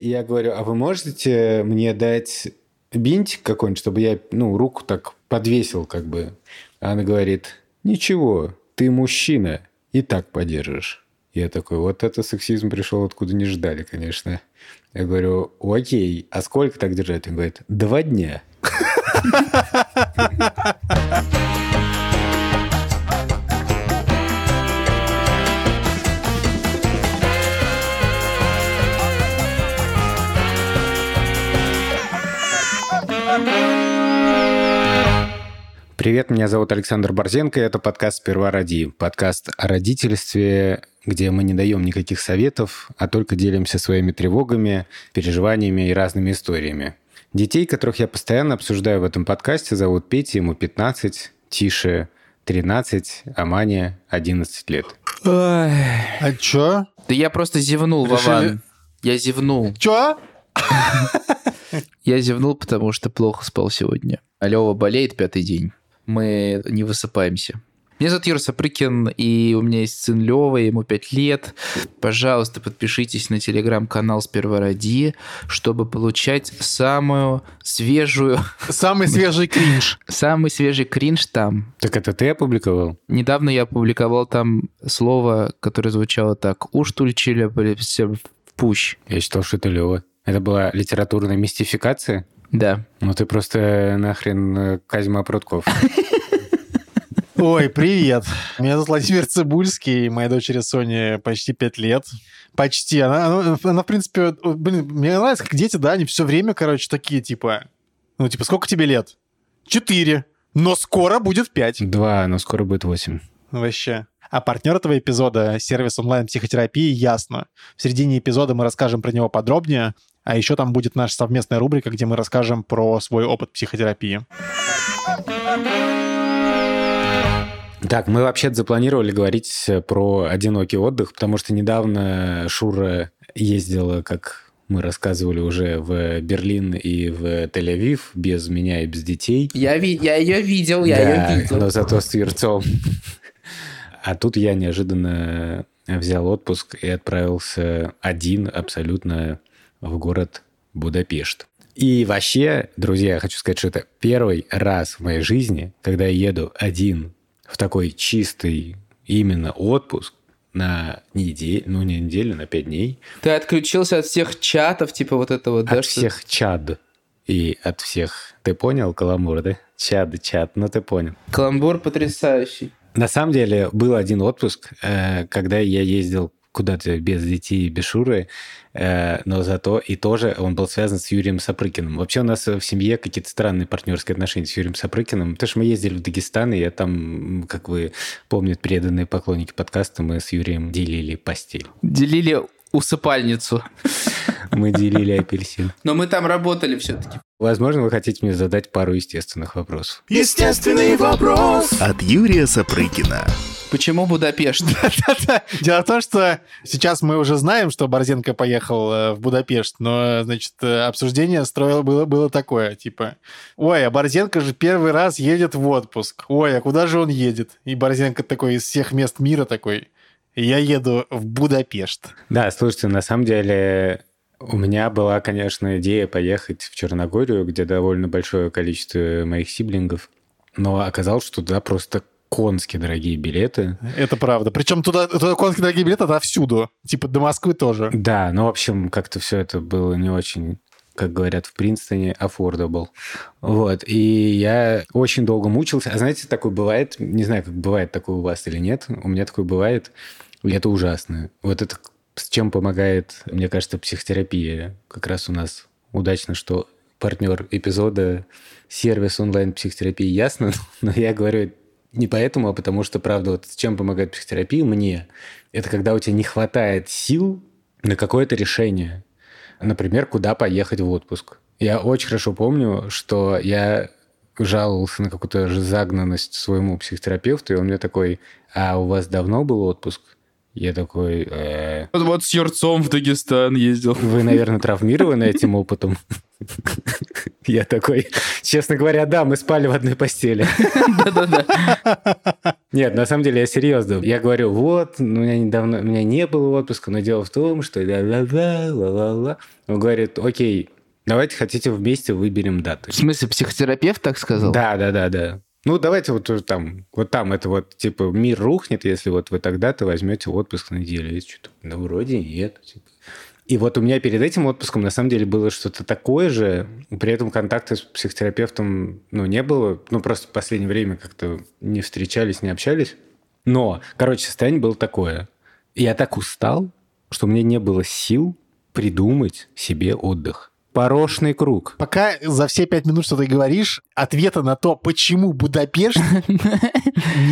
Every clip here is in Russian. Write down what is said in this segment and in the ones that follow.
Я говорю, а вы можете мне дать бинтик какой-нибудь, чтобы я, ну, руку так подвесил как бы? Она говорит, ничего, ты мужчина, и так подержишь. Я такой, вот это сексизм пришел, откуда не ждали, конечно. Я говорю, окей, а сколько так держать? Он говорит, два дня. Привет, меня зовут Александр Борзенко, и это подкаст «Сперва роди». Подкаст о родительстве, где мы не даем никаких советов, а только делимся своими тревогами, переживаниями и разными историями. Детей, которых я постоянно обсуждаю в этом подкасте, зовут Петя, ему 15, Тише 13, а Мане 11 лет. Ой. А чё? Да я просто зевнул, Решили- Вован. Я зевнул. Чё? Я зевнул, потому что плохо спал сегодня. А Лёва болеет пятый день. Мы не высыпаемся. Меня зовут Юра Сапрыкин, и у меня есть сын Лёва, ему 5 лет. Пожалуйста, подпишитесь на телеграм-канал «Сперва роди», чтобы получать самую свежую, Самый свежий кринж. самый свежий кринж там. Так это ты опубликовал? Недавно я опубликовал там слово, которое звучало так. «Уж тульчили все в пущ». Я считал, что это Лева. Это была литературная мистификация? Да. Ну ты просто нахрен э, Казьма Прутков. Ой, привет. Меня зовут Владимир Цибульский, моей дочери Соне почти 5 лет. Почти. Она, она, она, в принципе, блин, мне нравится, как дети, да, они все время, короче, такие, типа, ну, типа, сколько тебе лет? Четыре. Но скоро будет пять. Два, но скоро будет восемь. Вообще. А партнер этого эпизода — сервис онлайн-психотерапии «Ясно». В середине эпизода мы расскажем про него подробнее, а еще там будет наша совместная рубрика, где мы расскажем про свой опыт психотерапии. Так, мы вообще запланировали говорить про одинокий отдых, потому что недавно Шура ездила, как мы рассказывали уже, в Берлин и в Тель-Авив без меня и без детей. Я, ви- я ее видел, я Да, ее видел. но зато с Тверцом. А тут я неожиданно взял отпуск и отправился один абсолютно в город Будапешт. И вообще, друзья, хочу сказать, что это первый раз в моей жизни, когда я еду один в такой чистый именно отпуск на неделю, ну не неделю, на пять дней, Ты отключился от всех чатов, типа вот этого, да? от что- всех чад и от всех... Ты понял, Каламур, да? Чад, чат, ну ты понял. Каламбур потрясающий. На самом деле был один отпуск, э, когда я ездил куда-то без детей, без Шуры, э, но зато и тоже он был связан с Юрием Сапрыкиным. Вообще у нас в семье какие-то странные партнерские отношения с Юрием Сапрыкиным, потому что мы ездили в Дагестан, и я там, как вы помнят, преданные поклонники подкаста, мы с Юрием делили постель. Делили усыпальницу. Мы делили апельсин. Но мы там работали все-таки. Возможно, вы хотите мне задать пару естественных вопросов. Естественный вопрос от Юрия Сапрыкина. Почему Будапешт? Дело в том, что сейчас мы уже знаем, что Борзенко поехал э, в Будапешт, но, значит, э, обсуждение строило было, было такое, типа, ой, а Борзенко же первый раз едет в отпуск. Ой, а куда же он едет? И Борзенко такой из всех мест мира такой, я еду в Будапешт. Да, слушайте, на самом деле у меня была, конечно, идея поехать в Черногорию, где довольно большое количество моих сиблингов, но оказалось, что туда просто конски дорогие билеты. Это правда. Причем туда, туда конские дорогие билеты отовсюду. Типа до Москвы тоже. Да, ну, в общем, как-то все это было не очень как говорят в Принстоне, affordable. Вот, и я очень долго мучился. А знаете, такое бывает, не знаю, как бывает такое у вас или нет, у меня такое бывает, и это ужасно. Вот это с чем помогает, мне кажется, психотерапия. Как раз у нас удачно, что партнер эпизода сервис онлайн-психотерапии ясно, но я говорю не поэтому, а потому что, правда, вот чем помогает психотерапия мне, это когда у тебя не хватает сил на какое-то решение. Например, куда поехать в отпуск. Я очень хорошо помню, что я жаловался на какую-то загнанность своему психотерапевту, и он мне такой, а у вас давно был отпуск? Я такой, «Э, Вот, вот с Юрцом в Дагестан ездил. вы, наверное, травмированы этим опытом. Я такой, честно говоря, да, мы спали в одной постели. Да-да-да. Нет, на самом деле я серьезно. Я говорю, вот, у меня недавно, у меня не было отпуска, но дело в том, что ла-ла-ла, ла-ла-ла. Он говорит, окей, давайте хотите вместе выберем дату. В смысле, психотерапевт так сказал? Да, да, да, да. Ну, давайте вот уже там, вот там это вот, типа, мир рухнет, если вот вы тогда-то возьмете отпуск на неделю. И что-то, да вроде нет. Типа. И вот у меня перед этим отпуском на самом деле было что-то такое же, при этом контакта с психотерапевтом, ну, не было, ну, просто в последнее время как-то не встречались, не общались. Но, короче, состояние было такое. Я так устал, что у меня не было сил придумать себе отдых. Порочный круг. Пока за все пять минут, что ты говоришь, ответа на то, почему Будапешт,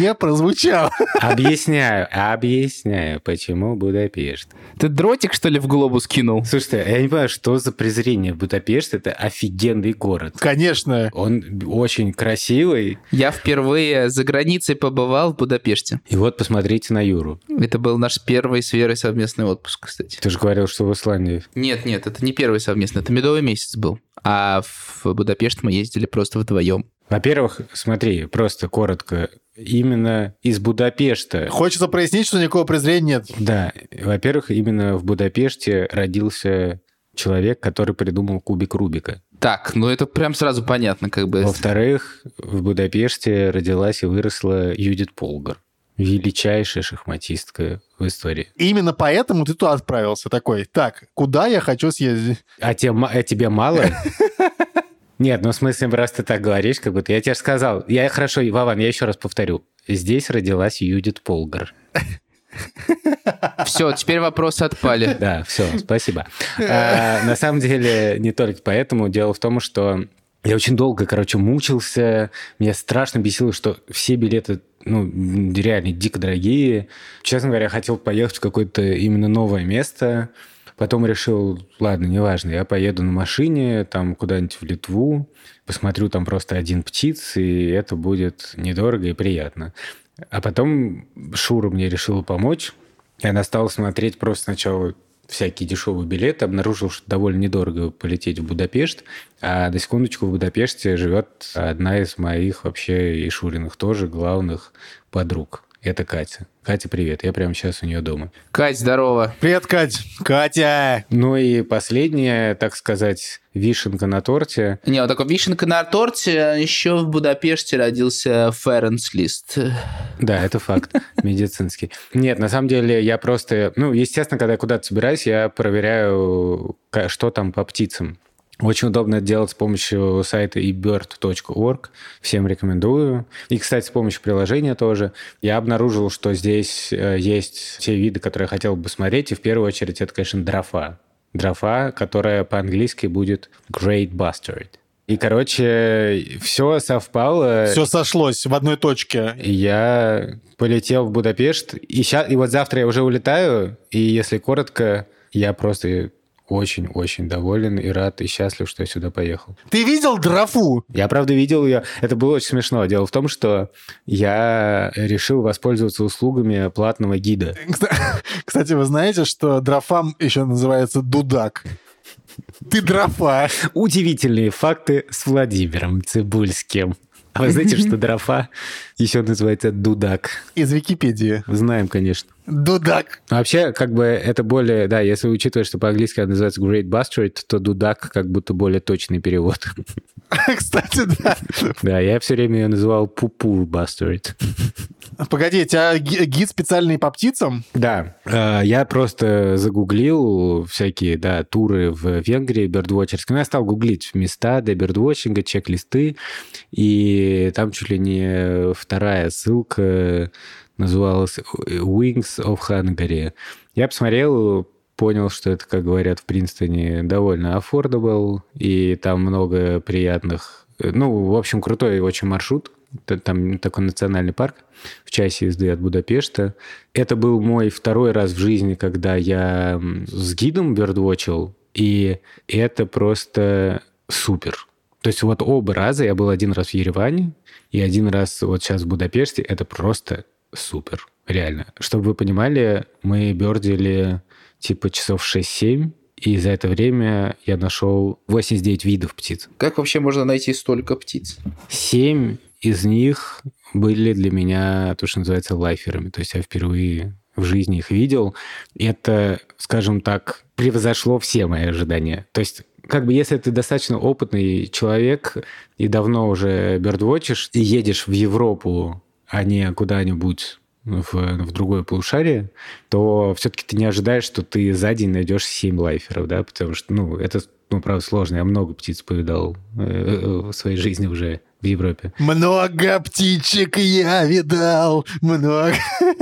не прозвучало. Объясняю, объясняю, почему Будапешт. Ты дротик, что ли, в глобус кинул? Слушайте, я не понимаю, что за презрение. Будапешт — это офигенный город. Конечно. Он очень красивый. Я впервые за границей побывал в Будапеште. И вот посмотрите на Юру. Это был наш первый с Верой совместный отпуск, кстати. Ты же говорил, что в Исландии. Нет, нет, это не первый совместный, это медовый месяц был. А в Будапешт мы ездили просто вдвоем. Во-первых, смотри, просто коротко. Именно из Будапешта... Хочется прояснить, что никакого презрения нет. Да, во-первых, именно в Будапеште родился человек, который придумал кубик Рубика. Так, ну это прям сразу понятно, как бы. Во-вторых, в Будапеште родилась и выросла Юдит Полгар. Величайшая шахматистка в истории. Именно поэтому ты туда отправился такой. Так, куда я хочу съездить? А, тебе, а тебе мало? Нет, ну в смысле, раз ты так говоришь, как будто я тебе сказал. Я хорошо, Вован, я еще раз повторю. Здесь родилась Юдит Полгар. Все, теперь вопросы отпали. Да, все, спасибо. А, на самом деле, не только поэтому. Дело в том, что я очень долго, короче, мучился. Меня страшно бесило, что все билеты ну, реально дико дорогие. Честно говоря, хотел поехать в какое-то именно новое место. Потом решил, ладно, неважно, я поеду на машине там куда-нибудь в Литву, посмотрю там просто один птиц, и это будет недорого и приятно. А потом Шура мне решила помочь, и она стала смотреть просто сначала всякие дешевые билеты, обнаружил, что довольно недорого полететь в Будапешт, а на секундочку в Будапеште живет одна из моих вообще и Шуриных тоже главных подруг. Это Катя. Катя, привет. Я прямо сейчас у нее дома. Кать, здорово. Привет, Кать. Катя! Ну и последняя, так сказать, вишенка на торте. Не, вот такой вишенка на торте. Еще в Будапеште родился Ференс Лист. Да, это факт медицинский. Нет, на самом деле я просто... Ну, естественно, когда я куда-то собираюсь, я проверяю, что там по птицам. Очень удобно это делать с помощью сайта ebird.org. Всем рекомендую. И, кстати, с помощью приложения тоже. Я обнаружил, что здесь э, есть те виды, которые я хотел бы смотреть. И в первую очередь это, конечно, дрофа. Дрофа, которая по-английски будет Great Bastard. И, короче, все совпало. Все сошлось в одной точке. Я полетел в Будапешт. И, ща- и вот завтра я уже улетаю. И если коротко, я просто очень-очень доволен и рад и счастлив, что я сюда поехал. Ты видел дрофу? Я, правда, видел ее. Это было очень смешно. Дело в том, что я решил воспользоваться услугами платного гида. Кстати, вы знаете, что дрофам еще называется дудак? Ты дрофа. Удивительные факты с Владимиром Цибульским. А вы знаете, что дрофа еще называется дудак? Из Википедии. Знаем, конечно. Дудак. Вообще, как бы это более, да, если учитывать, что по-английски это называется Great Bastard, то дудак как будто более точный перевод. Кстати, да. Да, я все время ее называл Пупу Bastard. Погоди, у тебя ги- гид специальный по птицам? Да, э, я просто загуглил всякие, да, туры в Венгрии бердвотчерские. Ну, я стал гуглить места для бердвотчинга, чек-листы, и там чуть ли не вторая ссылка называлась Wings of Hungary. Я посмотрел, понял, что это, как говорят в Принстоне, довольно affordable, и там много приятных... Ну, в общем, крутой очень маршрут. Там такой национальный парк в часе езды от Будапешта. Это был мой второй раз в жизни, когда я с гидом бердвочил, и это просто супер. То есть вот оба раза, я был один раз в Ереване, и один раз вот сейчас в Будапеште, это просто супер, реально. Чтобы вы понимали, мы бердили типа часов 6-7, и за это время я нашел 89 видов птиц. Как вообще можно найти столько птиц? Семь из них были для меня то, что называется лайферами. То есть я впервые в жизни их видел. И это, скажем так, превзошло все мои ожидания. То есть как бы если ты достаточно опытный человек и давно уже бердвотчишь, и едешь в Европу, а не куда-нибудь в, в другое полушарие, то все-таки ты не ожидаешь, что ты за день найдешь 7 лайферов, да, потому что, ну, это, ну, правда, сложно. Я много птиц повидал э, э, в своей жизни уже в Европе. Много птичек я видал, много.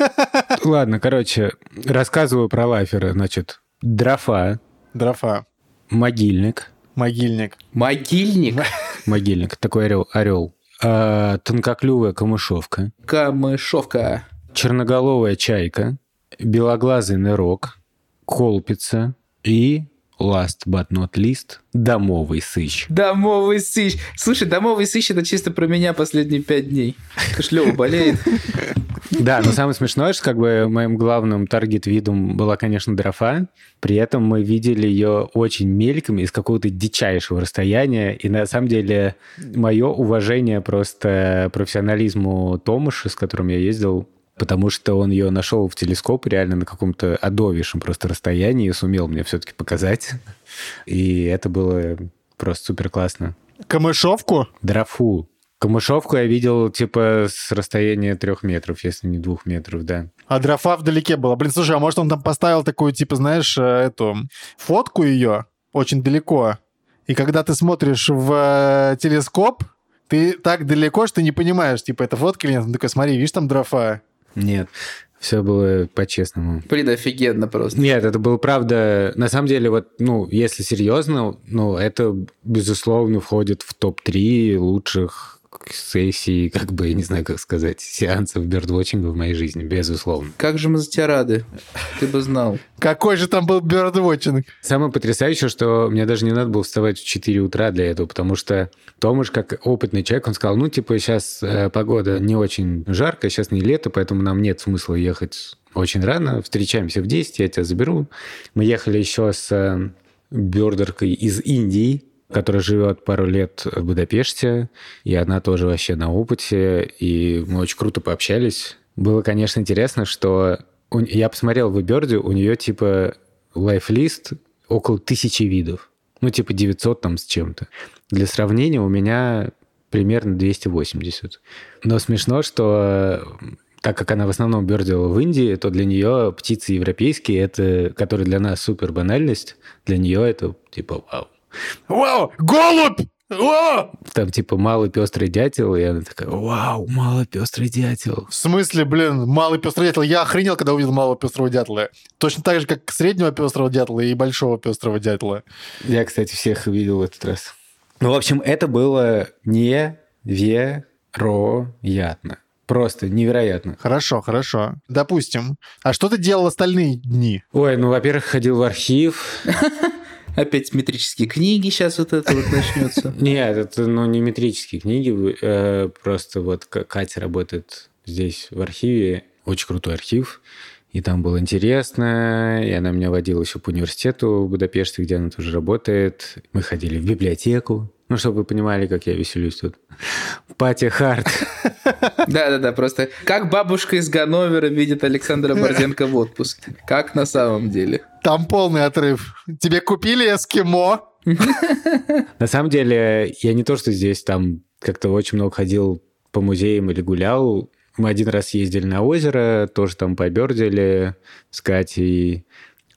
Ладно, короче, рассказываю про лайфера. Значит, дрофа, Дрофа. могильник, Могильник. Могильник. могильник, такой орел, орел. А, тонкоклювая камышовка, Камышовка. Черноголовая чайка, белоглазый нырок, колпица и, last but not least, домовый сыщ. Домовый сыщ. Слушай, домовый сыщ это чисто про меня последние пять дней. Кашлева болеет. Да, но самое смешное, что как бы моим главным таргет-видом была, конечно, дрофа. При этом мы видели ее очень мельком из какого-то дичайшего расстояния. И на самом деле мое уважение просто профессионализму Томаша, с которым я ездил, потому что он ее нашел в телескоп реально на каком-то адовейшем просто расстоянии и сумел мне все-таки показать. И это было просто супер классно. Камышовку? Дрофу. Камышовку я видел, типа, с расстояния трех метров, если не двух метров, да. А дрофа вдалеке была. Блин, слушай, а может он там поставил такую, типа, знаешь, э, эту фотку ее очень далеко. И когда ты смотришь в э, телескоп, ты так далеко, что ты не понимаешь, типа, это фотка или нет. Он такой, смотри, видишь, там дрофа. Нет, все было по-честному. Блин, офигенно просто. Нет, это было правда. На самом деле, вот, ну, если серьезно, ну, это, безусловно, входит в топ-3 лучших сессий, как бы, я не знаю, как сказать, сеансов бердвотчинга в моей жизни, безусловно. Как же мы за тебя рады. Ты бы знал. Какой же там был бёрдвотчинг? Самое потрясающее, что мне даже не надо было вставать в 4 утра для этого, потому что Томаш, как опытный человек, он сказал, ну, типа, сейчас э, погода не очень жаркая, сейчас не лето, поэтому нам нет смысла ехать очень рано. Встречаемся в 10, я тебя заберу. Мы ехали еще с э, бёрдеркой из Индии, которая живет пару лет в Будапеште, и она тоже вообще на опыте, и мы очень круто пообщались. Было, конечно, интересно, что у- я посмотрел в Бёрде, у нее типа лайфлист около тысячи видов. Ну, типа 900 там с чем-то. Для сравнения у меня примерно 280. Но смешно, что так как она в основном бёрдила в Индии, то для нее птицы европейские, это, которые для нас супер банальность, для нее это типа вау. Вау, голубь! О! Там типа малый пестрый дятел, и она такая, вау, малый пестрый дятел. В смысле, блин, малый пестрый дятел? Я охренел, когда увидел малого пестрого дятла. Точно так же, как среднего пестрого дятла и большого пестрого дятла. Я, кстати, всех видел в этот раз. Ну, в общем, это было невероятно. Просто невероятно. Хорошо, хорошо. Допустим. А что ты делал остальные дни? Ой, ну, во-первых, ходил в архив. Опять метрические книги сейчас вот это вот начнется. Нет, это ну, не метрические книги. э, Просто вот Катя работает здесь в архиве. Очень крутой архив. И там было интересно. И она меня водила еще по университету в Будапеште, где она тоже работает. Мы ходили в библиотеку. Ну, чтобы вы понимали, как я веселюсь тут. Пати Харт. Да-да-да, просто как бабушка из Ганновера видит Александра Борзенко в отпуске. Как на самом деле. Там полный отрыв. Тебе купили эскимо? На самом деле, я не то, что здесь там как-то очень много ходил по музеям или гулял. Мы один раз ездили на озеро, тоже там побердили с Катей.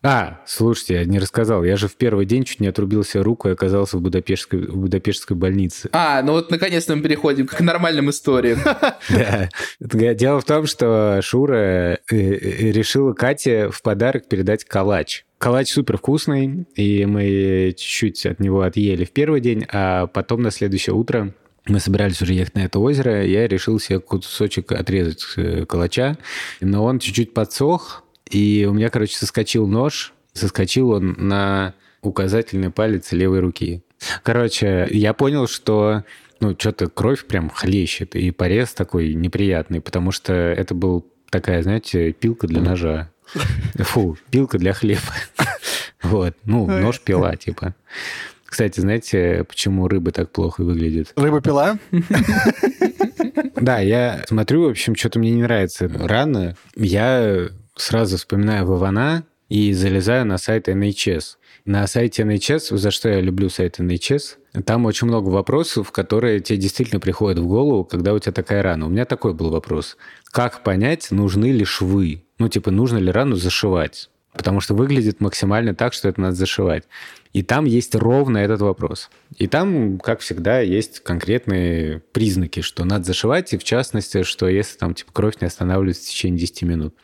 А, слушайте, я не рассказал. Я же в первый день чуть не отрубился руку и оказался в Будапештской, в Будапештской больнице. А, ну вот наконец-то мы переходим к нормальным историям. Да. Дело в том, что Шура э, э, решила Кате в подарок передать калач. Калач супер вкусный, и мы чуть-чуть от него отъели в первый день, а потом на следующее утро мы собирались уже ехать на это озеро, я решил себе кусочек отрезать э, калача, но он чуть-чуть подсох, и у меня, короче, соскочил нож, соскочил он на указательный палец левой руки. Короче, я понял, что ну, что-то кровь прям хлещет, и порез такой неприятный, потому что это был такая, знаете, пилка для ножа. Фу, пилка для хлеба. Вот, ну, нож пила, типа. Кстати, знаете, почему рыбы так плохо выглядят? Рыба пила? Да, я смотрю, в общем, что-то мне не нравится рано. Я сразу вспоминаю Вована и залезаю на сайт NHS. На сайте NHS, за что я люблю сайт NHS, там очень много вопросов, которые тебе действительно приходят в голову, когда у тебя такая рана. У меня такой был вопрос. Как понять, нужны ли швы? Ну, типа, нужно ли рану зашивать? Потому что выглядит максимально так, что это надо зашивать. И там есть ровно этот вопрос. И там, как всегда, есть конкретные признаки, что надо зашивать, и в частности, что если там типа кровь не останавливается в течение 10 минут.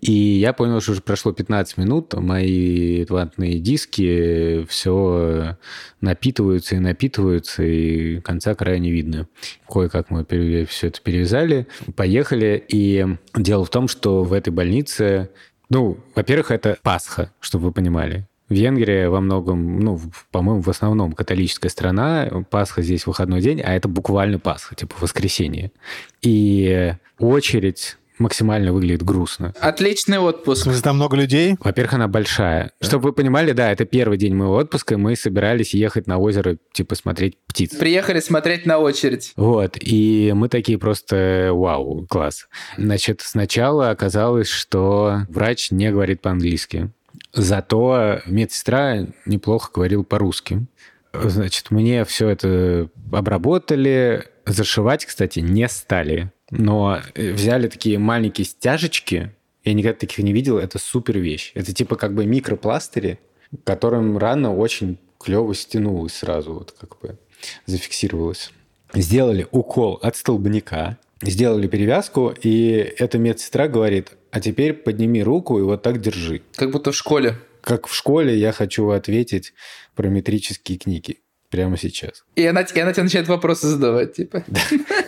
И я понял, что уже прошло 15 минут, мои ватные диски все напитываются и напитываются, и конца края не видно. Кое-как мы все это перевязали, поехали. И дело в том, что в этой больнице ну, во-первых, это Пасха, чтобы вы понимали. Венгрия во многом, ну, по-моему, в основном католическая страна. Пасха здесь выходной день, а это буквально Пасха, типа воскресенье. И очередь максимально выглядит грустно. Отличный В отпуск. смысле, там много людей? Во-первых, она большая. Чтобы вы понимали, да, это первый день моего отпуска, и мы собирались ехать на озеро, типа, смотреть птиц. Приехали смотреть на очередь. Вот, и мы такие просто, вау, класс. Значит, сначала оказалось, что врач не говорит по-английски. Зато медсестра неплохо говорил по-русски. Значит, мне все это обработали. Зашивать, кстати, не стали. Но взяли такие маленькие стяжечки. Я никогда таких не видел. Это супер вещь. Это типа как бы микропластыри, которым рана очень клево стянулась сразу, вот как бы зафиксировалась. Сделали укол от столбняка, сделали перевязку, и эта медсестра говорит, а теперь подними руку и вот так держи. Как будто в школе. Как в школе я хочу ответить про метрические книги прямо сейчас. И она, и она тебе начинает вопросы задавать, типа.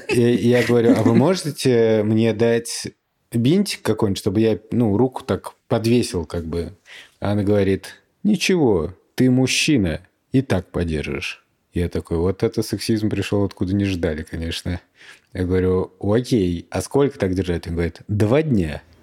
И я говорю, а вы можете мне дать бинтик какой-нибудь, чтобы я, ну, руку так подвесил, как бы. Она говорит, ничего, ты мужчина, и так подержишь. Я такой, вот это сексизм пришел, откуда не ждали, конечно. Я говорю, окей, а сколько так держать? Он говорит, два дня.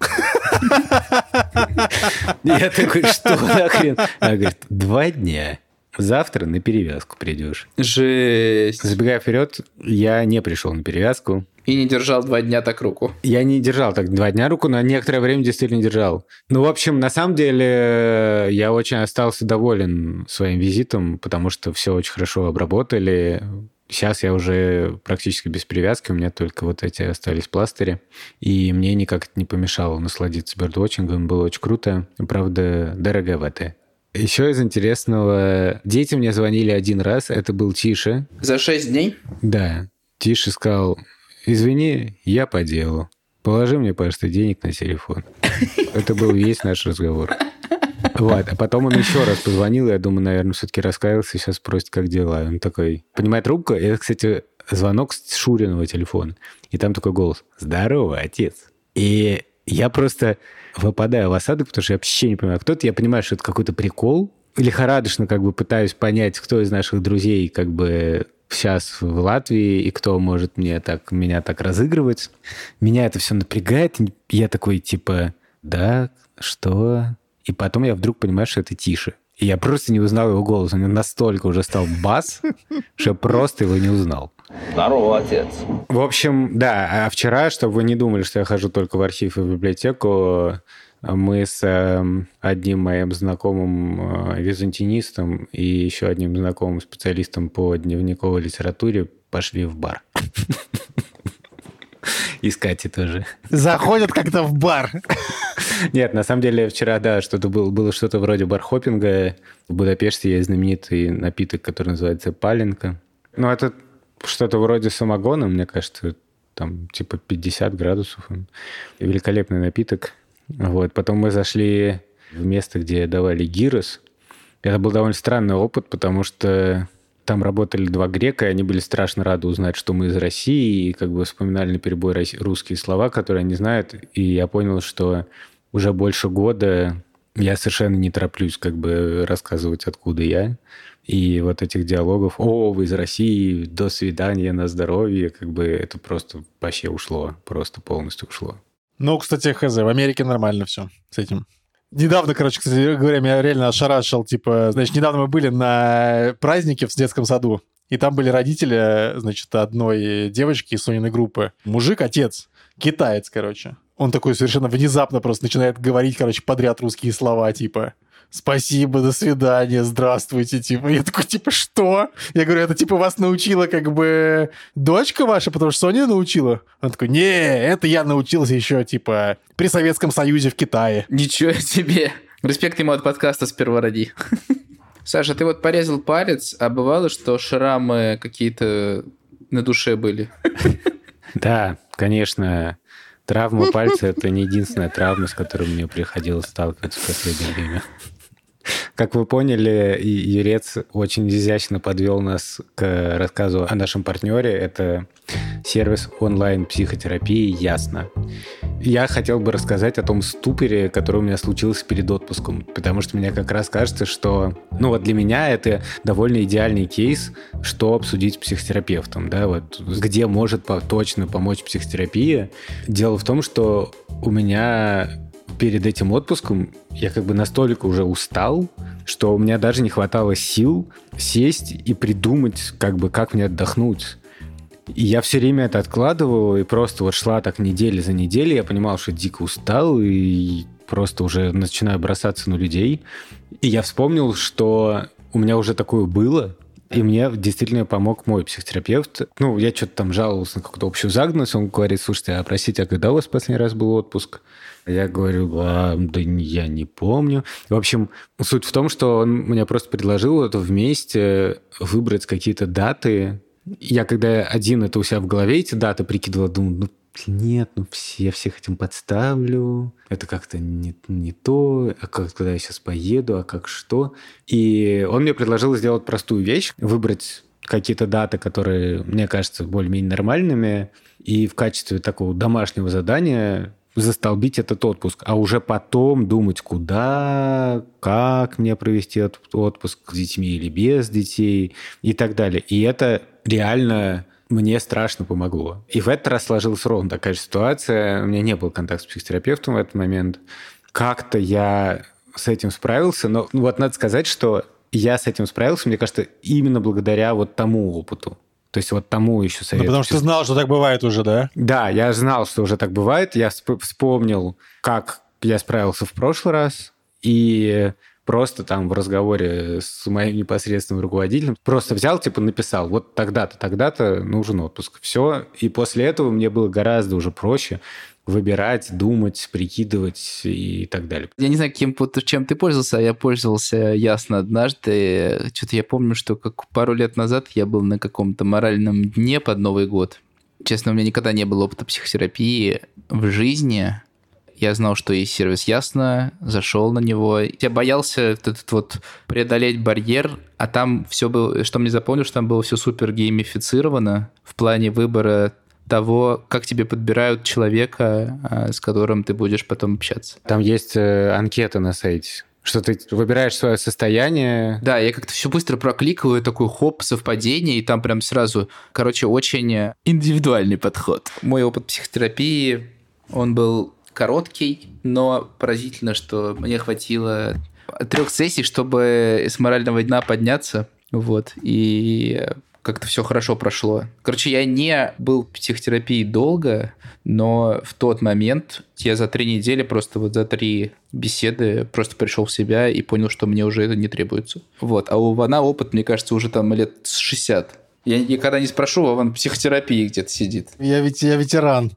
Я такой, что нахрен? Она говорит, два дня. Завтра на перевязку придешь. Жесть. Забегая вперед, я не пришел на перевязку. И не держал два дня так руку. Я не держал так два дня руку, но некоторое время действительно держал. Ну, в общем, на самом деле, я очень остался доволен своим визитом, потому что все очень хорошо обработали. Сейчас я уже практически без привязки, у меня только вот эти остались пластыри. И мне никак это не помешало насладиться бердвотчингом, было очень круто. Правда, дороговато. Еще из интересного, дети мне звонили один раз, это был Тише. За шесть дней? Да, Тише сказал, извини, я по делу. Положи мне, пожалуйста, денег на телефон. Это был весь наш разговор. Вот, а потом он еще раз позвонил, я думаю, наверное, все-таки раскаялся, сейчас спросит, как дела. Он такой, понимает трубку, и это, кстати, звонок с Шуриного телефона. И там такой голос, здорово, отец. И я просто выпадаю в осадок, потому что я вообще не понимаю, кто это. Я понимаю, что это какой-то прикол. Лихорадочно как бы пытаюсь понять, кто из наших друзей как бы сейчас в Латвии и кто может мне так, меня так разыгрывать. Меня это все напрягает. Я такой типа, да, что? И потом я вдруг понимаю, что это тише. И я просто не узнал его голос. Он настолько уже стал бас, что я просто его не узнал. Здорово, отец. В общем, да, а вчера, чтобы вы не думали, что я хожу только в архив и в библиотеку, мы с э, одним моим знакомым э, византинистом и еще одним знакомым специалистом по дневниковой литературе пошли в бар. Искать тоже. Заходят как-то в бар. Нет, на самом деле вчера, да, что-то было, было что-то вроде бархопинга. В Будапеште есть знаменитый напиток, который называется паленка. Ну, это что-то вроде самогона, мне кажется, там типа 50 градусов. Великолепный напиток. Вот. Потом мы зашли в место, где давали гирос. Это был довольно странный опыт, потому что там работали два грека, и они были страшно рады узнать, что мы из России, и как бы вспоминали на перебой русские слова, которые они знают. И я понял, что уже больше года я совершенно не тороплюсь как бы рассказывать, откуда я. И вот этих диалогов «О, вы из России, до свидания, на здоровье», как бы это просто вообще ушло, просто полностью ушло. Ну, кстати, хз, в Америке нормально все с этим. Недавно, короче, кстати говоря, меня реально ошарашил. Типа, значит, недавно мы были на празднике в детском саду. И там были родители, значит, одной девочки из Сониной группы. Мужик, отец, китаец, короче. Он такой совершенно внезапно просто начинает говорить, короче, подряд русские слова, типа спасибо, до свидания, здравствуйте, типа. Я такой, типа, что? Я говорю, это, типа, вас научила, как бы, дочка ваша, потому что Соня научила? Он такой, не, это я научился еще, типа, при Советском Союзе в Китае. Ничего себе. Респект ему от подкаста «Сперва роди». Саша, ты вот порезал палец, а бывало, что шрамы какие-то на душе были? Да, конечно. Травма пальца – это не единственная травма, с которой мне приходилось сталкиваться в последнее время. Как вы поняли, Юрец очень изящно подвел нас к рассказу о нашем партнере. Это сервис онлайн-психотерапии «Ясно». Я хотел бы рассказать о том ступоре, который у меня случился перед отпуском, потому что мне как раз кажется, что, ну вот для меня это довольно идеальный кейс, что обсудить с психотерапевтом, да, вот где может точно помочь психотерапия. Дело в том, что у меня перед этим отпуском я как бы настолько уже устал, что у меня даже не хватало сил сесть и придумать, как бы, как мне отдохнуть. И я все время это откладывал, и просто вот шла так недели за неделей, я понимал, что дико устал, и просто уже начинаю бросаться на людей. И я вспомнил, что у меня уже такое было, и мне действительно помог мой психотерапевт. Ну, я что-то там жаловался на какую-то общую загнанность. Он говорит, слушайте, а простите, а когда у вас последний раз был отпуск? Я говорю, а, да я не помню. В общем, суть в том, что он мне просто предложил это вместе выбрать какие-то даты. Я когда один это у себя в голове эти даты прикидывал, думаю, ну нет, ну все, я всех этим подставлю, это как-то не, не то, а как, куда я сейчас поеду, а как что. И он мне предложил сделать простую вещь, выбрать какие-то даты, которые, мне кажется, более-менее нормальными, и в качестве такого домашнего задания застолбить этот отпуск, а уже потом думать, куда, как мне провести этот отпуск с детьми или без детей и так далее. И это реально мне страшно помогло. И в этот раз сложилась ровно такая же ситуация. У меня не был контакт с психотерапевтом в этот момент. Как-то я с этим справился, но ну, вот надо сказать, что я с этим справился, мне кажется, именно благодаря вот тому опыту. То есть вот тому еще совет. Ну, потому что ты знал, что так бывает уже, да? Да, я знал, что уже так бывает. Я вспомнил, как я справился в прошлый раз. И просто там в разговоре с моим непосредственным руководителем просто взял, типа написал, вот тогда-то, тогда-то нужен отпуск. Все. И после этого мне было гораздо уже проще выбирать, думать, прикидывать и так далее. Я не знаю, кем, чем ты пользовался, а я пользовался ясно однажды. Что-то я помню, что как пару лет назад я был на каком-то моральном дне под Новый год. Честно, у меня никогда не было опыта психотерапии в жизни. Я знал, что есть сервис Ясно, зашел на него. Я боялся этот вот преодолеть барьер, а там все было, что мне запомнил, что там было все супер геймифицировано в плане выбора того, как тебе подбирают человека, а, с которым ты будешь потом общаться. Там есть э, анкета на сайте что ты выбираешь свое состояние. Да, я как-то все быстро прокликываю, такой хоп, совпадение, и там прям сразу, короче, очень индивидуальный подход. Мой опыт психотерапии, он был короткий, но поразительно, что мне хватило трех сессий, чтобы с морального дна подняться. Вот. И как-то все хорошо прошло. Короче, я не был в психотерапии долго, но в тот момент я за три недели, просто вот за три беседы просто пришел в себя и понял, что мне уже это не требуется. Вот. А у Вана опыт, мне кажется, уже там лет с 60. Я никогда не спрошу, а он в психотерапии где-то сидит. Я ведь я ветеран.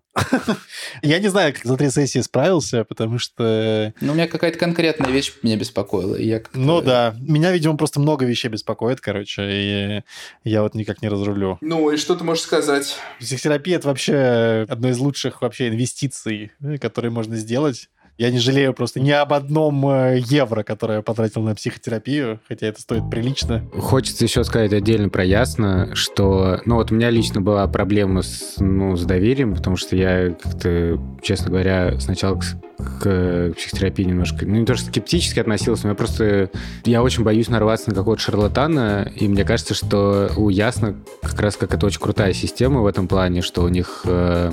Я не знаю, как за три сессии справился, потому что... Ну, у меня какая-то конкретная вещь меня беспокоила. Я ну да. Меня, видимо, просто много вещей беспокоит, короче, и я вот никак не разрулю. Ну, и что ты можешь сказать? Психотерапия — это вообще одна из лучших вообще инвестиций, которые можно сделать. Я не жалею просто ни об одном э, евро, которое я потратил на психотерапию, хотя это стоит прилично. Хочется еще сказать отдельно про Ясно, что, ну вот у меня лично была проблема с, ну, с доверием, потому что я как-то, честно говоря, сначала к к психотерапии немножко, ну не то, что скептически относился, но я просто, я очень боюсь нарваться на какого-то шарлатана, и мне кажется, что у Ясно как раз как это очень крутая система в этом плане, что у них э,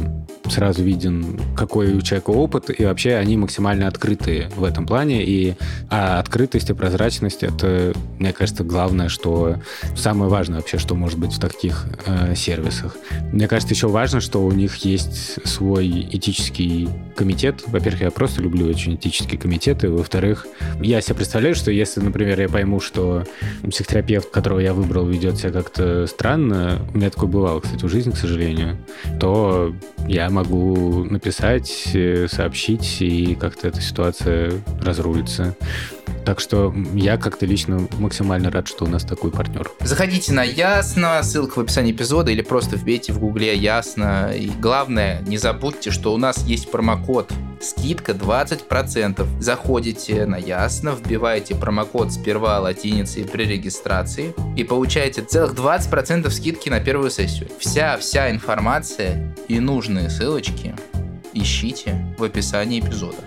сразу виден, какой у человека опыт, и вообще они максимально открытые в этом плане, и а открытость и прозрачность — это, мне кажется, главное, что самое важное вообще, что может быть в таких э, сервисах. Мне кажется, еще важно, что у них есть свой этический комитет. Во-первых, я просто люблю очень этические комитеты. Во-вторых, я себе представляю, что если, например, я пойму, что психотерапевт, которого я выбрал, ведет себя как-то странно, у меня такое бывало, кстати, в жизни, к сожалению, то я могу написать, э, сообщить, и как-то эта ситуация разрулится. Так что я как-то лично максимально рад, что у нас такой партнер. Заходите на Ясно, ссылка в описании эпизода, или просто вбейте в гугле Ясно. И главное, не забудьте, что у нас есть промокод скидка 20%. Заходите на Ясно, вбиваете промокод сперва латиницей при регистрации и получаете целых 20% скидки на первую сессию. Вся-вся информация и нужные ссылочки ищите в описании эпизода.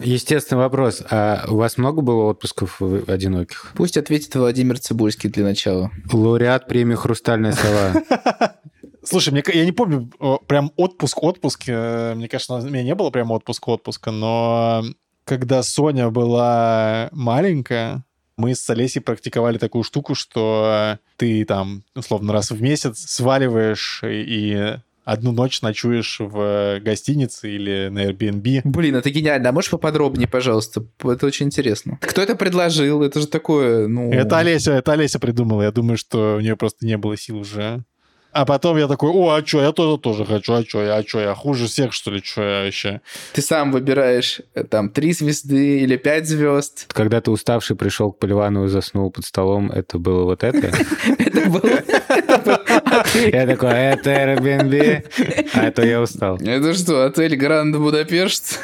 Естественный вопрос. А у вас много было отпусков одиноких? Пусть ответит Владимир Цибульский для начала. Лауреат премии «Хрустальная сова». Слушай, мне, я не помню прям отпуск-отпуск. Э, мне кажется, у меня не было прям отпуск-отпуска, но когда Соня была маленькая, мы с Олесей практиковали такую штуку, что ты там, условно, раз в месяц сваливаешь и одну ночь ночуешь в гостинице или на Airbnb. Блин, это гениально. А можешь поподробнее, пожалуйста? Это очень интересно. Кто это предложил? Это же такое, ну... Это Олеся, это Олеся придумала. Я думаю, что у нее просто не было сил уже. А потом я такой, о, а что, я тоже тоже хочу, а что, я, а что, я хуже всех, что ли, что я вообще? Ты сам выбираешь э, там три звезды или пять звезд. Когда ты уставший пришел к Поливанову и заснул под столом, это было вот это? Это было... Я такой, это Airbnb, а это я устал. Это что, отель Гранд Будапешт?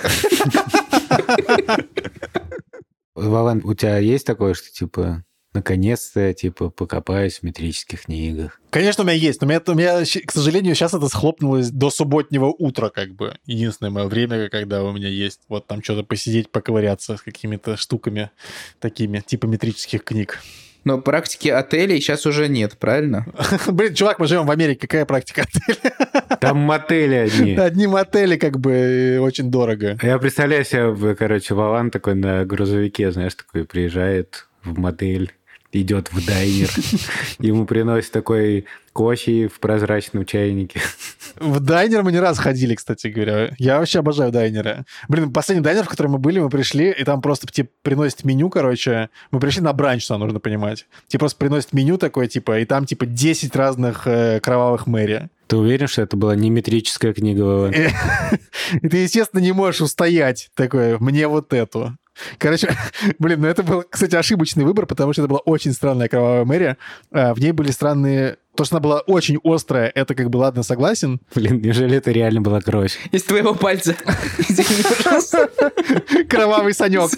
Вован, у тебя есть такое, что типа наконец-то, типа, покопаюсь в метрических книгах. Конечно, у меня есть, но у меня, у меня, к сожалению, сейчас это схлопнулось до субботнего утра, как бы. Единственное мое время, когда у меня есть вот там что-то посидеть, поковыряться с какими-то штуками такими, типа метрических книг. Но практики отелей сейчас уже нет, правильно? Блин, чувак, мы живем в Америке, какая практика отелей? Там мотели одни. Одни мотели как бы очень дорого. Я представляю себе, короче, Вован такой на грузовике, знаешь, такой приезжает в мотель, идет в дайнер, ему приносит такой кофе в прозрачном чайнике. В дайнер мы не раз ходили, кстати говоря. Я вообще обожаю дайнеры. Блин, последний дайнер, в котором мы были, мы пришли, и там просто тебе приносят меню, короче. Мы пришли на бранч, что нужно понимать. Тебе просто приносят меню такое, типа, и там, типа, 10 разных э, кровавых мэри. Ты уверен, что это была не метрическая книга? И ты, естественно, не можешь устоять такое, мне вот эту. Короче, блин, ну это был, кстати, ошибочный выбор, потому что это была очень странная кровавая мэрия. А, в ней были странные... То, что она была очень острая, это как бы, ладно, согласен. Блин, неужели это реально была кровь? Из твоего пальца. Кровавый санек.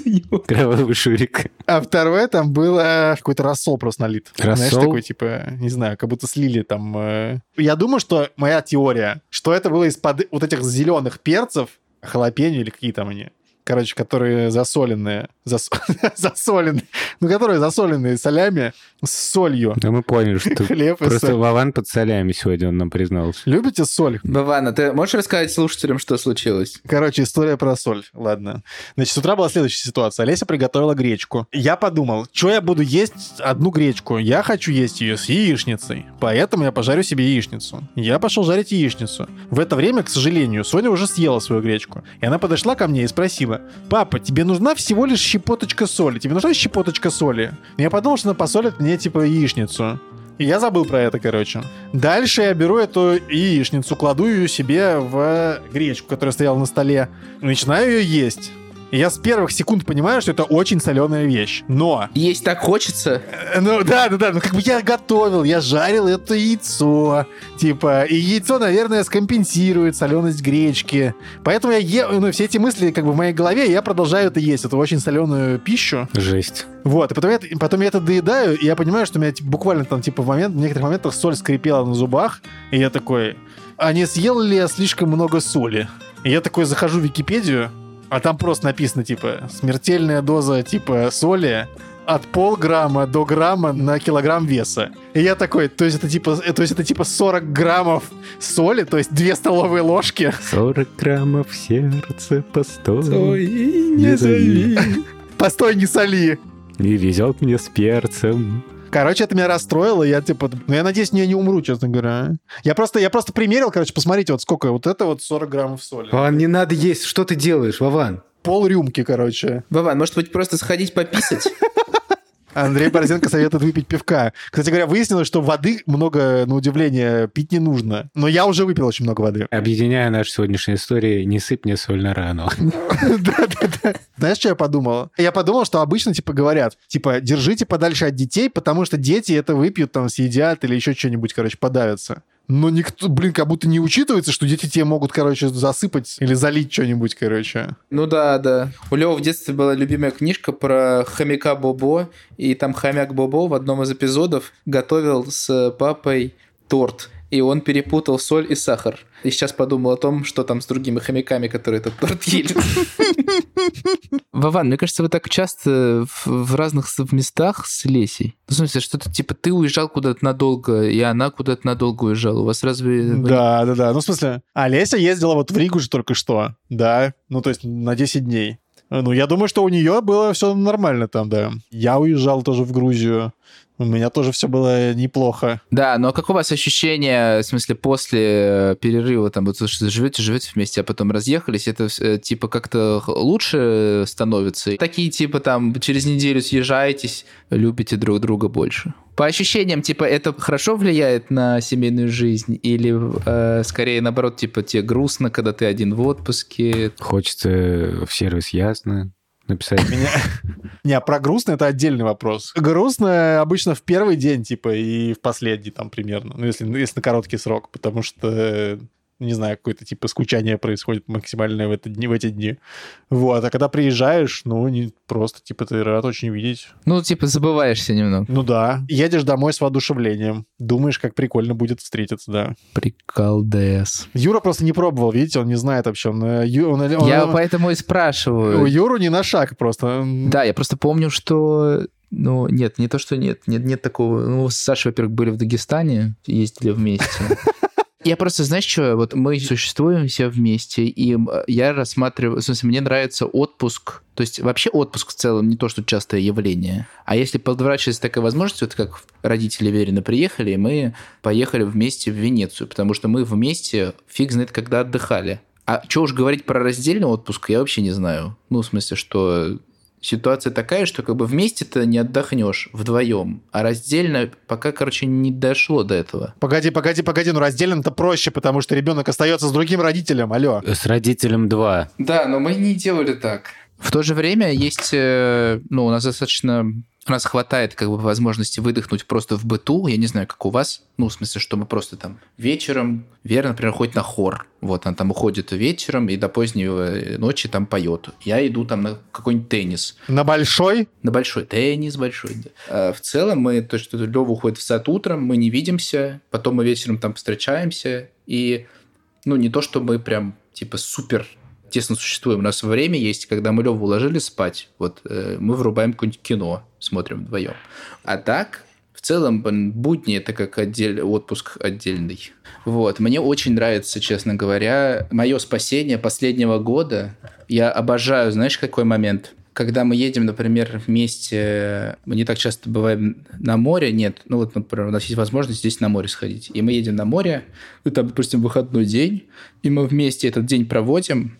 Кровавый шурик. А второе там было какой-то рассол просто налит. Рассол? Знаешь, такой, типа, не знаю, как будто слили там... Э. Я думаю, что моя теория, что это было из-под вот этих зеленых перцев, халапеньо или какие там они, короче, которые засоленные, зас... засоленные, ну, которые засоленные солями с солью. Да мы поняли, что Хлеб просто соль. Вован под солями сегодня он нам признался. Любите соль? Бавана, ты можешь рассказать слушателям, что случилось? Короче, история про соль. Ладно. Значит, с утра была следующая ситуация. Олеся приготовила гречку. Я подумал, что я буду есть одну гречку? Я хочу есть ее с яичницей. Поэтому я пожарю себе яичницу. Я пошел жарить яичницу. В это время, к сожалению, Соня уже съела свою гречку. И она подошла ко мне и спросила, папа, тебе нужна всего лишь щепоточка соли? Тебе нужна щепоточка соли? Я подумал, что она посолит мне, типа, яичницу. И я забыл про это, короче. Дальше я беру эту яичницу, кладу ее себе в гречку, которая стояла на столе, начинаю ее есть. И я с первых секунд понимаю, что это очень соленая вещь. Но Есть так хочется. Э, Ну да, да, да, ну как бы я готовил, я жарил это яйцо, типа, и яйцо, наверное, скомпенсирует соленость гречки. Поэтому я ем, ну все эти мысли как бы в моей голове, и я продолжаю это есть, эту очень соленую пищу. Жесть. Вот, и потом я, потом я это доедаю, и я понимаю, что у меня типа, буквально там, типа, в, момент, в некоторых моментах соль скрипела на зубах, и я такой, а не съел ли я слишком много соли? И я такой захожу в Википедию, а там просто написано, типа, смертельная доза, типа, соли от полграмма до грамма на килограмм веса. И я такой, то есть это типа, э, то есть это типа 40 граммов соли, то есть 2 столовые ложки. 40 граммов сердца постой. не зови. Постой, не соли. И везет мне с перцем. Короче, это меня расстроило, я типа, ну я надеюсь, я не умру, честно говоря. Я просто, я просто примерил, короче, посмотрите, вот сколько, вот это вот 40 граммов соли. Вован, не надо есть. Что ты делаешь, Вован? Пол рюмки, короче. Вован, может быть, просто сходить пописать? Андрей Борзенко советует выпить пивка. Кстати говоря, выяснилось, что воды много, на удивление, пить не нужно. Но я уже выпил очень много воды. Объединяя наши сегодняшние истории, не сыпь мне соль на рану. Да-да-да. Знаешь, что я подумал? Я подумал, что обычно, типа, говорят, типа, держите подальше от детей, потому что дети это выпьют, там, съедят или еще что-нибудь, короче, подавятся. Но никто, блин, как будто не учитывается, что дети тебе могут, короче, засыпать или залить что-нибудь, короче. Ну да, да. У Лёва в детстве была любимая книжка про хомяка Бобо, и там хомяк Бобо в одном из эпизодов готовил с папой торт. И он перепутал соль и сахар. И сейчас подумал о том, что там с другими хомяками, которые этот торт ели. Вован, мне кажется, вы так часто в, в разных местах с Лесей. Ну, в смысле, что-то типа ты уезжал куда-то надолго, и она куда-то надолго уезжала. У вас разве... Да, да, да. Ну, в смысле, Олеся ездила вот в Ригу же только что, да, ну, то есть на 10 дней. Ну, я думаю, что у нее было все нормально там, да. Я уезжал тоже в Грузию. У меня тоже все было неплохо. Да, но как у вас ощущение, в смысле, после э, перерыва, там, вот что живете, живете вместе, а потом разъехались, это э, типа как-то лучше становится? Такие типа там через неделю съезжаетесь, любите друг друга больше? По ощущениям, типа, это хорошо влияет на семейную жизнь? Или э, скорее наоборот, типа, тебе грустно, когда ты один в отпуске? Хочется в сервис ясно написать. Меня... Не, а про грустно это отдельный вопрос. Грустно обычно в первый день, типа, и в последний там примерно. Ну, если, если на короткий срок, потому что не знаю, какое-то типа скучание происходит максимальное в, это в эти дни. Вот, а когда приезжаешь, ну, не просто, типа, ты рад очень видеть. Ну, типа, забываешься немного. Ну да. Едешь домой с воодушевлением. Думаешь, как прикольно будет встретиться, да. Прикол ДС. Юра просто не пробовал, видите, он не знает вообще. Он, э, он- он- Я он- поэтому и спрашиваю. у Юру не на шаг просто. Да, я просто помню, что... Ну, нет, не то, что нет. Нет, нет такого... Ну, с Сашей, во-первых, были в Дагестане, ездили вместе. Я просто, знаешь что, вот мы существуем все вместе, и я рассматриваю, в смысле, мне нравится отпуск, то есть вообще отпуск в целом не то, что частое явление, а если подворачивается такая возможность, вот как родители Верина приехали, и мы поехали вместе в Венецию, потому что мы вместе фиг знает когда отдыхали. А что уж говорить про раздельный отпуск, я вообще не знаю. Ну, в смысле, что ситуация такая, что как бы вместе-то не отдохнешь вдвоем, а раздельно пока, короче, не дошло до этого. Погоди, погоди, погоди, ну раздельно-то проще, потому что ребенок остается с другим родителем, алло. С родителем 2. Да, но мы не делали так. В то же время есть, э, ну, у нас достаточно, у нас хватает как бы возможности выдохнуть просто в быту, я не знаю, как у вас, ну, в смысле, что мы просто там вечером, Вера, например, ходит на хор, вот, она там уходит вечером и до поздней э, ночи там поет. Я иду там на какой-нибудь теннис, На большой? на большой теннис большой. да. А в целом мы, то, что Лева уходит в сад утром, мы не видимся, потом мы вечером там встречаемся, и, ну, не то, что мы прям, типа, супер тесно существуем. У нас время есть, когда мы Леву уложили спать, вот, э, мы врубаем какое-нибудь кино, смотрим вдвоем. А так, в целом, будни это как отдель... отпуск отдельный. Вот. Мне очень нравится, честно говоря, мое спасение последнего года. Я обожаю, знаешь, какой момент? Когда мы едем, например, вместе, мы не так часто бываем на море, нет, ну вот, например, у нас есть возможность здесь на море сходить. И мы едем на море, ну там, допустим, выходной день, и мы вместе этот день проводим,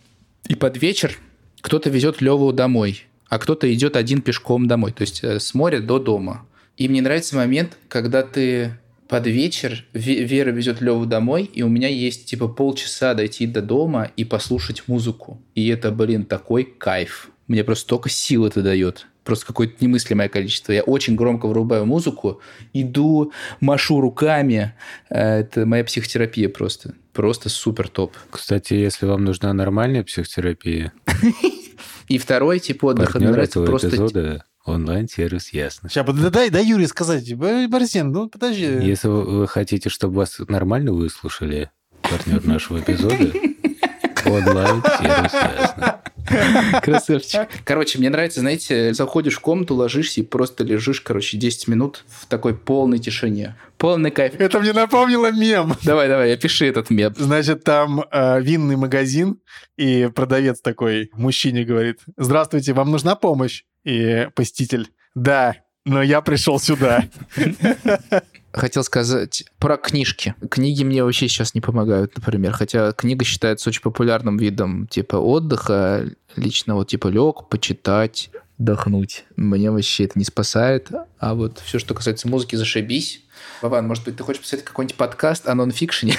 и под вечер кто-то везет Леву домой, а кто-то идет один пешком домой, то есть э, с моря до дома. И мне нравится момент, когда ты под вечер Ве- Вера везет Леву домой, и у меня есть типа полчаса дойти до дома и послушать музыку. И это, блин, такой кайф. мне просто столько сил это дает. Просто какое-то немыслимое количество. Я очень громко врубаю музыку, иду, машу руками. Э, Это моя психотерапия просто. Просто супер топ. Кстати, если вам нужна нормальная психотерапия, И второй тип отдыха нравится просто... эпизода онлайн-сервис Ясно. Сейчас, дай, дай, дай Юре сказать. Борисен, ну подожди. Если вы вы хотите, чтобы вас нормально выслушали, партнер нашего эпизода, онлайн-сервис Ясно. Красавчик. Короче, мне нравится, знаете, заходишь в комнату, ложишься и просто лежишь, короче, 10 минут в такой полной тишине. Полный кайф. Это мне напомнило мем. Давай, давай, опиши этот мем. Значит, там э, винный магазин, и продавец такой мужчине говорит, здравствуйте, вам нужна помощь? И посетитель, да, но я пришел сюда. Хотел сказать про книжки. Книги мне вообще сейчас не помогают, например. Хотя книга считается очень популярным видом типа отдыха. Лично вот типа лег, почитать, отдохнуть. Мне вообще это не спасает. А вот все, что касается музыки, зашибись. Вован, может быть, ты хочешь посмотреть какой-нибудь подкаст о нонфикшене?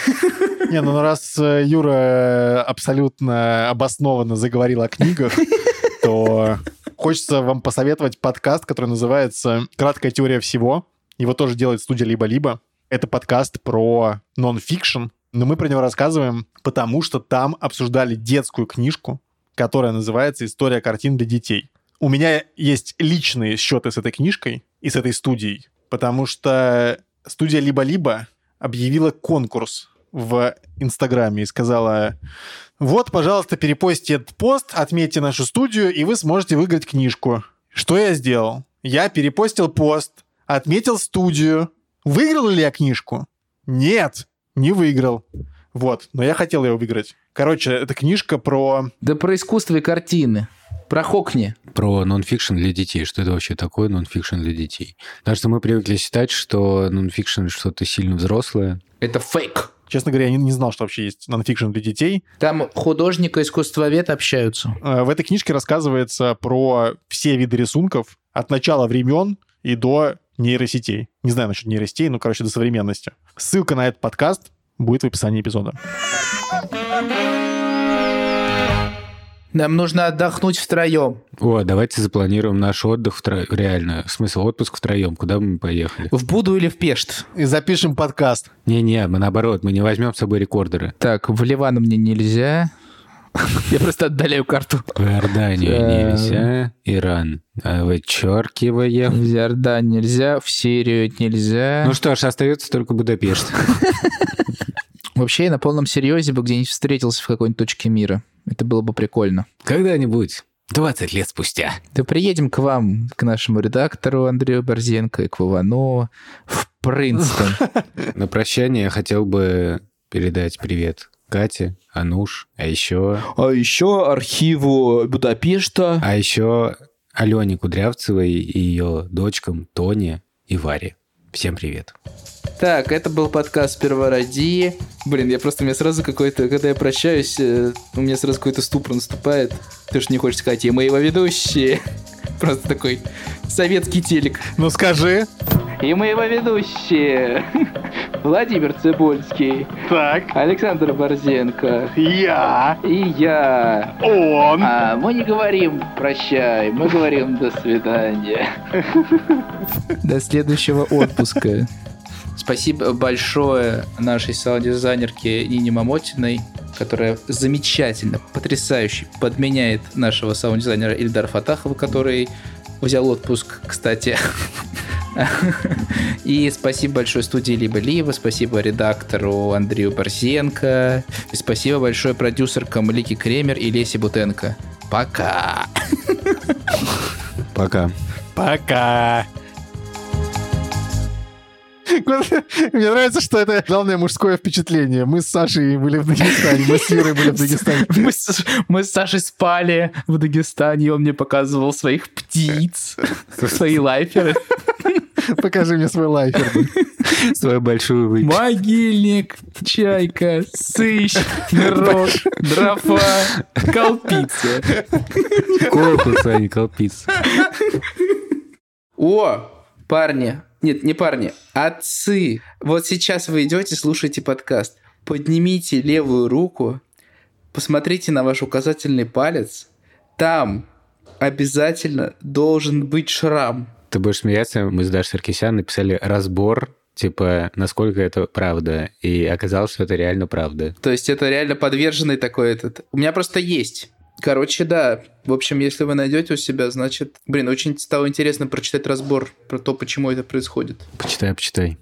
Не, ну раз э, Юра абсолютно обоснованно заговорил о книгах, то хочется вам посоветовать подкаст, который называется «Краткая теория всего». Его тоже делает студия «Либо-либо». Это подкаст про нон-фикшн, но мы про него рассказываем, потому что там обсуждали детскую книжку, которая называется «История картин для детей». У меня есть личные счеты с этой книжкой и с этой студией, потому что студия «Либо-либо» объявила конкурс в Инстаграме и сказала, вот, пожалуйста, перепостите этот пост, отметьте нашу студию, и вы сможете выиграть книжку. Что я сделал? Я перепостил пост, отметил студию. Выиграл ли я книжку? Нет, не выиграл. Вот, но я хотел ее выиграть. Короче, это книжка про... Да про искусство и картины. Про Хокни. Про нонфикшн для детей. Что это вообще такое нонфикшн для детей? Потому что мы привыкли считать, что нонфикшн что-то сильно взрослое. Это фейк. Честно говоря, я не, не знал, что вообще есть нонфикшн для детей. Там художник и искусствовед общаются. Э, В этой книжке рассказывается про все виды рисунков от начала времен и до нейросетей. Не знаю насчет нейросетей, но, короче, до современности. Ссылка на этот подкаст будет в описании эпизода. Нам нужно отдохнуть втроем. О, давайте запланируем наш отдых втроем. Реально, смысл отпуск втроем. Куда бы мы поехали? В Буду или в Пешт? И запишем подкаст. Не-не, мы наоборот, мы не возьмем с собой рекордеры. Так, в Ливан мне нельзя. Я просто отдаляю карту. В Иорданию Э, нельзя, Иран а вычеркиваем. В Иордан нельзя, в Сирию нельзя. Ну что ж, остается только Будапешт. Вообще, я на полном серьезе бы где-нибудь встретился в какой-нибудь точке мира. Это было бы прикольно. Когда-нибудь, 20 лет спустя. Да приедем к вам, к нашему редактору Андрею Борзенко и к Вовано в Принстон. На прощание я хотел бы передать привет Кате, Ануш, а еще... А еще архиву Будапешта. А еще Алене Кудрявцевой и ее дочкам Тоне и Варе. Всем привет. Так, это был подкаст Первородии. Блин, я просто, у меня сразу какой-то, когда я прощаюсь, э, у меня сразу какой-то ступор наступает. Ты же не хочешь сказать, и мы его ведущие. Просто такой советский телек. Ну скажи. И мы его ведущие. Владимир Цибульский, Так. Александр Борзенко Я. и я. Он. А мы не говорим прощай, мы говорим до свидания. До следующего отпуска. Спасибо большое нашей саунд-дизайнерке Нине Мамотиной, которая замечательно, потрясающе подменяет нашего саунд-дизайнера Ильдара Фатахова, который взял отпуск, кстати. И спасибо большое студии Либо-Либо, спасибо редактору Андрею Борзенко, и спасибо большое продюсеркам Лики Кремер и Лесе Бутенко. Пока! Пока. Пока. Мне нравится, что это главное мужское впечатление. Мы с Сашей были в Дагестане, мы с Юрой были в Дагестане. Мы с, мы с Сашей спали в Дагестане, и он мне показывал своих птиц, свои лайферы. Покажи мне свой лайфер. Свою большую выпечку. Могильник, чайка, сыщ, мирок, дрофа, колпица. Корпус, а не колпиц. О, парни, нет, не парни, отцы. Вот сейчас вы идете, слушаете подкаст. Поднимите левую руку, посмотрите на ваш указательный палец. Там обязательно должен быть шрам. Ты будешь смеяться, мы с Дашей Саркисян написали разбор, типа, насколько это правда, и оказалось, что это реально правда. То есть это реально подверженный такой этот... У меня просто есть. Короче, да. В общем, если вы найдете у себя, значит... Блин, очень стало интересно прочитать разбор про то, почему это происходит. Почитай, почитай.